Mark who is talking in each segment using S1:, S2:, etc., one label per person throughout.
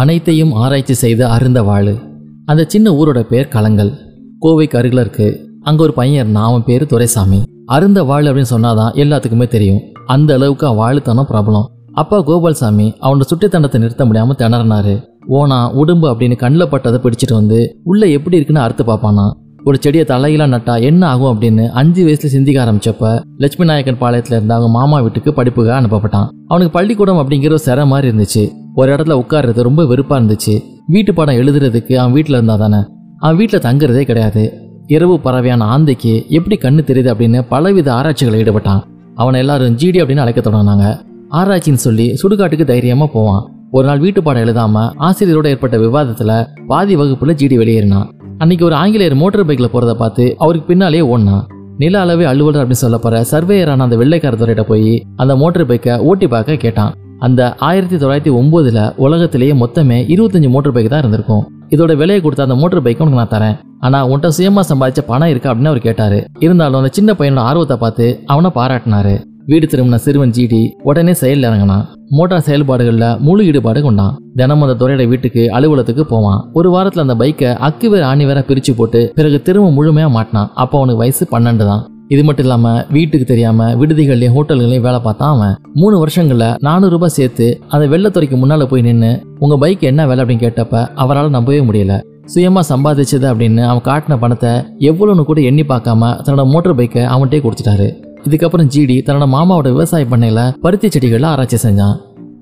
S1: அனைத்தையும் ஆராய்ச்சி செய்து அருந்த வாழு. அந்த சின்ன ஊரோட பேர் கலங்கல். கோவைக்கு அருகில் இருக்கு. அங்கே ஒரு பையன் இருந்தான் அவன் துரைசாமி. அருந்த வாழ் அப்படின்னு சொன்னாதான் எல்லாத்துக்குமே தெரியும். அந்த அளவுக்கு வாழுத்தனம் பிரபலம். அப்பா கோபால்சாமி அவனோட சுட்டித்தண்டத்தை நிறுத்த முடியாம திணறினாரு. ஓனா உடும்பு அப்படின்னு கண்ணில் பட்டதை பிடிச்சிட்டு வந்து உள்ள எப்படி இருக்குன்னு அறுத்து பார்ப்பானா ஒரு செடியை தலையெல்லாம் நட்டா என்ன ஆகும்? அப்படின்னு அஞ்சு வயசுல சிந்திக்க ஆரம்பிச்சப்ப லட்சுமி நாயக்கன் பாளையத்துல இருந்த அவங்க மாமா வீட்டுக்கு படிப்புக்காக அனுப்பப்பட்டான். அவனுக்கு பள்ளிக்கூடம் அப்படிங்கிற ஒரு சிற மாதிரி இருந்துச்சு. ஒரு இடத்துல உட்கார்றது ரொம்ப வெறுப்பாக இருந்துச்சு. வீட்டு பாடம் எழுதுறதுக்கு அவன் வீட்டில் இருந்தால் தானே? அவன் வீட்டில் தங்குறதே கிடையாது. இரவு பறவையான ஆந்தைக்கு எப்படி கண்ணு தெரியுது அப்படின்னு பலவித ஆராய்ச்சிகளை ஈடுபட்டான். அவனை எல்லாரும் ஜிடி அப்படின்னு அழைக்க தொடங்கினாங்க. ஆராய்ச்சின்னு சொல்லி சுடுகாட்டுக்கு தைரியமாக போவான். ஒரு நாள் வீட்டு பாடம் எழுதாம ஆசிரியரோட ஏற்பட்ட விவாதத்தில் பாதி வகுப்பில் ஜிடி வெளியேறினான். அன்னைக்கு ஒரு ஆங்கிலேயர் மோட்டார் பைக்கில் போகிறத பார்த்து அவருக்கு பின்னாலேயே ஓடினான். நில அளவே அலுவலர் அப்படின்னு சொல்ல போற சர்வேயரான அந்த வெள்ளைக்காரத்துறையிட்ட போய் அந்த மோட்டார் பைக்கை ஓட்டி பார்க்க கேட்டான். அந்த ஆயிரத்தி தொள்ளாயிரத்தி ஒம்போதில் உலகத்திலேயே மொத்தமே இருபத்தஞ்சு மோட்டர் பைக் தான் இருந்திருக்கும். இதோட விலையை கொடுத்த அந்த மோட்டர் பைக் உனக்கு நான் தரேன். ஆனா உன்கிட்ட சுயமா சம்பாதிச்ச பணம் இருக்கா அப்படின்னு அவர் கேட்டாரு. இருந்தாலும் அந்த சின்ன பையனோட ஆர்வத்தை பார்த்து அவனை பாராட்டினாரு. வீடு திரும்பின சிறுவன் ஜிடி உடனே செயல் இறங்கினான். மோட்டார் செயல்பாடுகளில் முழு ஈடுபாடு கொண்டான். தினமும் அந்த துறையோட வீட்டுக்கு அலுவலகத்துக்கு போவான். ஒரு வாரத்தில் அந்த பைக்கை அக்கு வேற ஆணி வேற பிரித்து போட்டு பிறகு திரும்ப முழுமையாக மாட்டினான். அப்போ அவனுக்கு வயசு பன்னெண்டு தான். இது மட்டும் இல்லாம வீட்டுக்கு தெரியாம விடுதிகள்லயும் ஹோட்டல்களையும் வேலை பார்த்தான் அவன். மூணு வருஷங்கள்ல நானூறு ரூபாய் சேர்த்து அந்த வெள்ளத்துறைக்கு முன்னால போய் நின்று உங்க பைக் என்ன வேலை? அப்படின்னு கேட்டப்ப அவரால் நம்பவே முடியல. சுயமா சம்பாதிச்சது அப்படின்னு அவன் காட்டின பணத்தை எவ்வளோன்னு கூட எண்ணி பார்க்காம தன்னோட மோட்டார் பைக்கை அவன்கிட்டே கொடுத்துட்டாரு. இதுக்கப்புறம் ஜிடி தன்னோட மாமாவோட விவசாய பண்ணையில பருத்தி செடிகளை ஆராய்ச்சி செஞ்சான்.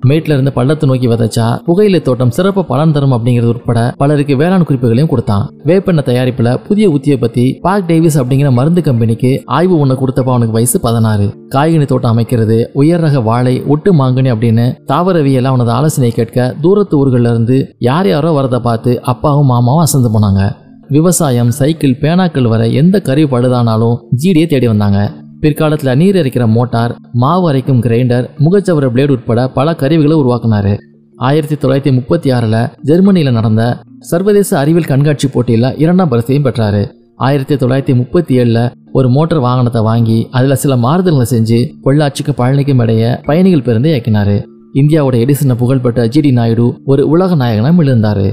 S1: மேட்ல இருந்து பள்ளத்தை நோக்கி விதைச்சா புகையிலை தோட்டம் சிறப்பு பலன் தரும் அப்படிங்கிறது உட்பட பலருக்கு வேளாண் குறிப்புகளையும் கொடுத்தான். வேப்பெண்ணெய் தயாரிப்புல புதிய உத்தியை பத்தி பார்க் டேவிஸ் அப்படிங்கிற மருந்து கம்பெனிக்கு ஆய்வு ஒண்ணு கொடுத்தப்ப அவனுக்கு வயசு பதினாறு. காய்கனி தோட்டம் அமைக்கிறது உயர் ரக வாழை ஒட்டு மாங்கனி அப்படின்னு தாவரவியல் அவனது ஆலோசனை கேட்க தூரத்து ஊர்கள்ல இருந்து யார் யாரோ வரதை பார்த்து அப்பாவும் மாமாவும் அசந்து போனாங்க. விவசாயம் சைக்கிள் பேனாக்கள் வரை எந்த கருவி பழுதானாலும் ஜிடியை தேடி வந்தாங்க. பிற்காலத்தில் நீர் அரைக்கிற மோட்டார் மாவு அரைக்கும் கிரைண்டர் முகச்சவர பிளேடு உட்பட பல கருவிகளை உருவாக்குனாரு. ஆயிரத்தி தொள்ளாயிரத்தி முப்பத்தி ஆறில் ஜெர்மனியில் நடந்த சர்வதேச அறிவியல் கண்காட்சி போட்டியில் இரண்டாம் பரிசையும் பெற்றாரு. ஆயிரத்தி தொள்ளாயிரத்தி முப்பத்தி ஏழில் ஒரு மோட்டார் வாகனத்தை வாங்கி அதில் சில மாறுதல்களை செஞ்சு பொள்ளாச்சிக்கு பழனிக்கும் இடையே பயணிகள் பேருந்தை இயக்கினார். இந்தியாவோட எடிசனை புகழ்பெற்ற ஜிடி நாயுடு ஒரு உலக நாயகனாக விழுந்தாரு